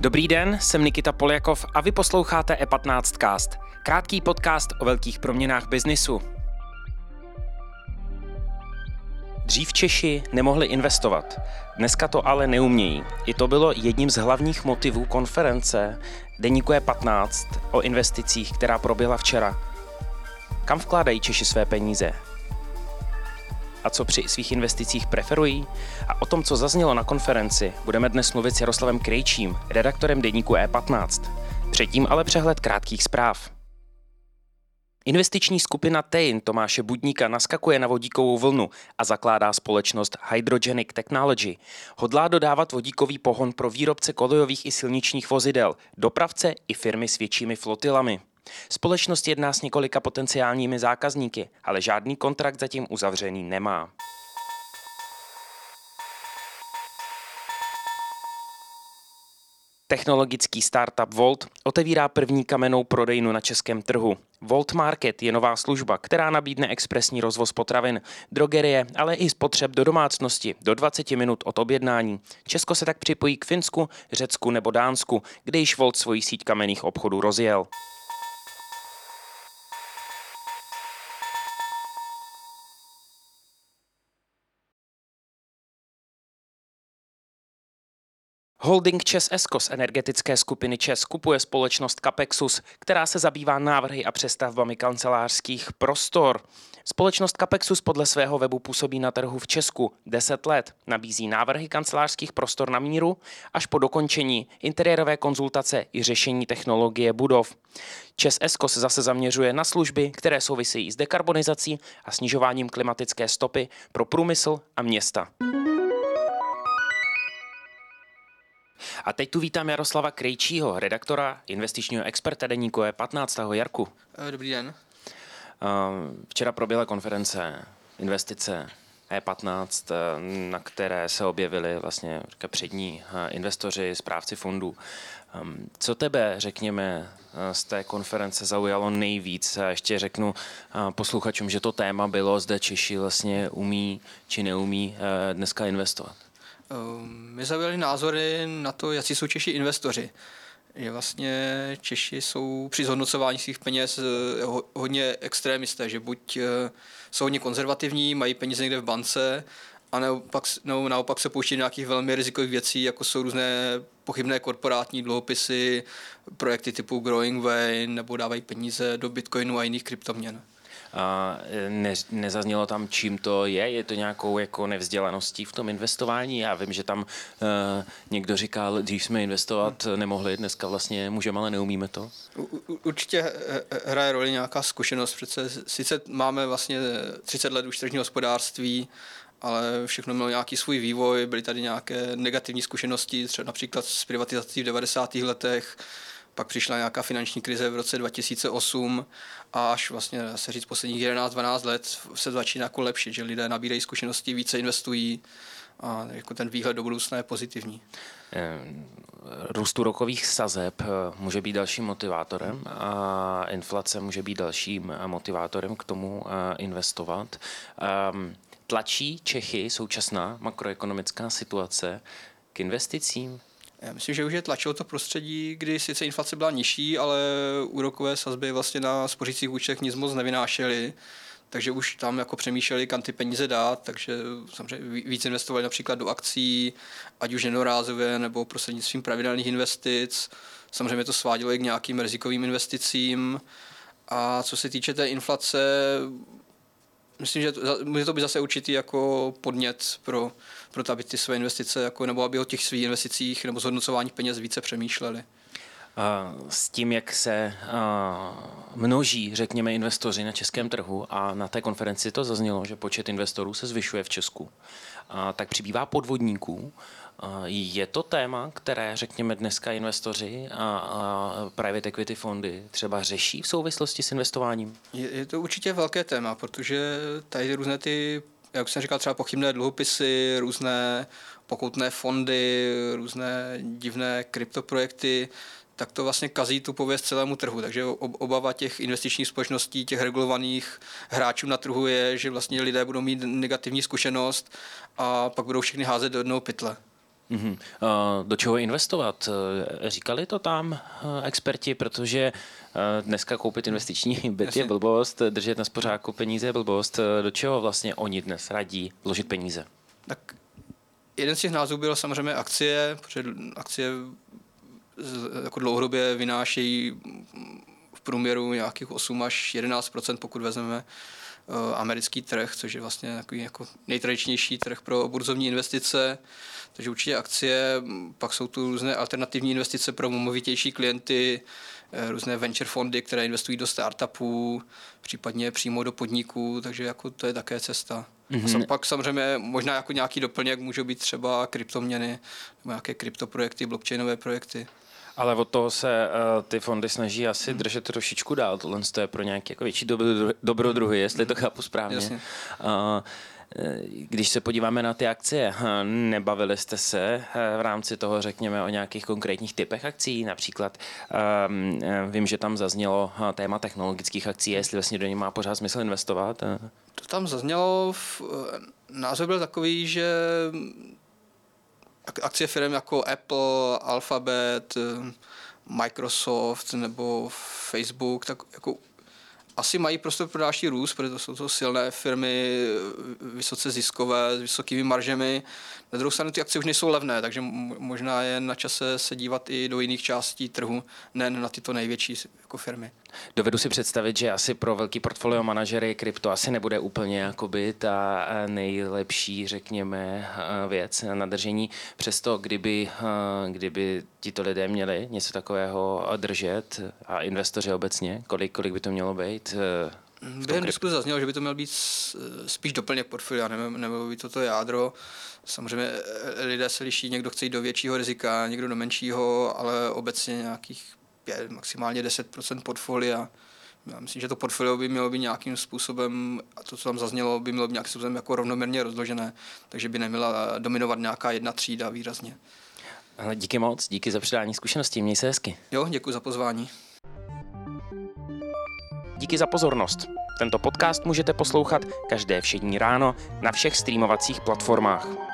Dobrý den, jsem Nikita Poljakov a vy posloucháte E15cast, krátký podcast o velkých proměnách biznisu. Dřív Češi nemohli investovat, dneska to ale neumějí. I to bylo jedním z hlavních motivů konference Deníku E15 o investicích, která proběhla včera. Kam vkládají Češi své peníze? a co při svých investicích preferují? A o tom, co zaznělo na konferenci, budeme dnes mluvit s Jaroslavem Krejčím, redaktorem deníku E15. Předtím ale přehled krátkých zpráv. Investiční skupina Tein Tomáše Budníka naskakuje na vodíkovou vlnu a zakládá společnost Hydrogenic Technology. Hodlá dodávat vodíkový pohon pro výrobce kolejových i silničních vozidel, dopravce i firmy s většími flotilami. Společnost jedná s několika potenciálními zákazníky, ale žádný kontrakt zatím uzavřený nemá. Technologický startup Volt otevírá první kamennou prodejnu na českém trhu. Volt Market je nová služba, která nabídne expresní rozvoz potravin, drogerie, ale i spotřeb do domácnosti do 20 minut od objednání. Česko se tak připojí k Finsku, Řecku nebo Dánsku, kde již Volt svoji síť kamenných obchodů rozjel. Holding Čes Esko z energetické skupiny Čes kupuje společnost Capexus, která se zabývá návrhy a přestavbami kancelářských prostor. Společnost Capexus podle svého webu působí na trhu v Česku 10 let. Nabízí návrhy kancelářských prostor na míru až po dokončení interiérové konzultace i řešení technologie budov. Čes Esko se zase zaměřuje na služby, které souvisejí s dekarbonizací a snižováním klimatické stopy pro průmysl a města. A teď tu vítám Jaroslava Krejčího, redaktora investičního experta deníku je 15. Jarku. Eh, dobrý den. Eh, včera proběhla konference investice E15, eh, na které se objevili vlastně přední investoři, správci fondů. Ehm, co tebe, řekněme, z té konference zaujalo nejvíc? A ještě řeknu posluchačům, že to téma bylo, zde Češi vlastně umí či neumí dneska investovat. Ehm, my zaujali názory na to, jaký jsou Češi investoři. Že vlastně Češi jsou při zhodnocování svých peněz eh, hodně extrémisté, že buď eh, jsou hodně konzervativní, mají peníze někde v bance, a naopak, no, naopak se pouští nějakých velmi rizikových věcí, jako jsou různé pochybné korporátní dluhopisy, projekty typu Growing Way, nebo dávají peníze do Bitcoinu a jiných kryptoměn. A ne, nezaznělo tam, čím to je? Je to nějakou jako nevzdělaností v tom investování? Já vím, že tam uh, někdo říkal, když jsme investovat nemohli, dneska vlastně můžeme, ale neumíme to. U, určitě eh, hraje roli nějaká zkušenost. Přece sice máme vlastně 30 let už tržního hospodářství, ale všechno mělo nějaký svůj vývoj, byly tady nějaké negativní zkušenosti, třeba například s privatizací v 90. letech, pak přišla nějaká finanční krize v roce 2008 a až vlastně se říct posledních 11-12 let se začíná jako lepšit, že lidé nabírají zkušenosti, více investují a jako ten výhled do budoucna je pozitivní. Eh, růstu rokových sazeb eh, může být dalším motivátorem a inflace může být dalším motivátorem k tomu eh, investovat. Ehm, tlačí Čechy současná makroekonomická situace k investicím? Já myslím, že už je tlačilo to prostředí, kdy sice inflace byla nižší, ale úrokové sazby vlastně na spořících účtech nic moc nevynášely takže už tam jako přemýšleli, kam ty peníze dát, takže samozřejmě víc investovali například do akcí, ať už jednorázově nebo prostřednictvím pravidelných investic. Samozřejmě to svádělo i k nějakým rizikovým investicím. A co se týče té inflace, myslím, že to, může to být zase určitý jako podnět pro, pro to, aby ty své investice, jako, nebo aby o těch svých investicích nebo zhodnocování peněz více přemýšleli. S tím, jak se množí, řekněme, investoři na českém trhu a na té konferenci to zaznělo, že počet investorů se zvyšuje v Česku, tak přibývá podvodníků. Je to téma, které, řekněme, dneska investoři a, private equity fondy třeba řeší v souvislosti s investováním? Je, je to určitě velké téma, protože tady různé ty, jak jsem říkal, třeba pochybné dluhopisy, různé pokutné fondy, různé divné kryptoprojekty, tak to vlastně kazí tu pověst celému trhu. Takže obava těch investičních společností, těch regulovaných hráčů na trhu je, že vlastně lidé budou mít negativní zkušenost a pak budou všechny házet do jednoho pytle. Mm-hmm. Do čeho investovat? Eh, říkali to tam eh, experti, protože dneska koupit investiční byt je blbost, držet na spořáku peníze je blbost. Do čeho vlastně oni dnes radí vložit peníze? Tak jeden z těch názvů byl samozřejmě akcie, protože akcie jako dlouhodobě vynášejí v průměru nějakých 8 až 11% pokud vezmeme americký trh, což je vlastně takový jako nejtradičnější trh pro burzovní investice. Takže určitě akcie, pak jsou tu různé alternativní investice pro movitější klienty, eh, různé venture fondy, které investují do startupů, případně přímo do podniků, takže jako to je také cesta. Mm-hmm. A pak samozřejmě možná jako nějaký doplněk můžou být třeba kryptoměny nebo nějaké kryptoprojekty, blockchainové projekty. Ale od toho se uh, ty fondy snaží asi hmm. držet trošičku dál. Tohle je pro nějaké jako větší dobrodruhy, jestli to chápu správně. Jasně. Uh, když se podíváme na ty akcie, nebavili jste se v rámci toho, řekněme, o nějakých konkrétních typech akcí, například vím, že tam zaznělo téma technologických akcí, jestli vlastně do něj má pořád smysl investovat. To tam zaznělo, v, názor byl takový, že akcie firm jako Apple, Alphabet, Microsoft nebo Facebook, tak jako asi mají prostor pro další růst, protože to jsou to silné firmy, vysoce ziskové, s vysokými maržemi. Na druhou stranu ty akcie už nejsou levné, takže možná je na čase se dívat i do jiných částí trhu, ne na tyto největší jako firmy. Dovedu si představit, že asi pro velký portfolio manažery krypto asi nebude úplně jakoby ta nejlepší, řekněme, věc na držení. Přesto, kdyby, kdyby tito lidé měli něco takového držet a investoři obecně, kolik, kolik by to mělo být? Během diskuze zaznělo, že by to měl být spíš doplněk portfolia, nebo, nebo by toto jádro. Samozřejmě eh, lidé se liší, někdo chce jít do většího rizika, někdo do menšího, ale obecně nějakých 5, maximálně 10% portfolia. Já myslím, že to portfolio by mělo být nějakým způsobem, a to, co tam zaznělo, by mělo být nějakým způsobem jako rovnoměrně rozložené, takže by neměla dominovat nějaká jedna třída výrazně. Díky moc, díky za předání zkušeností, měj se hezky. Jo, děkuji za pozvání. Díky za pozornost. Tento podcast můžete poslouchat každé všední ráno na všech streamovacích platformách.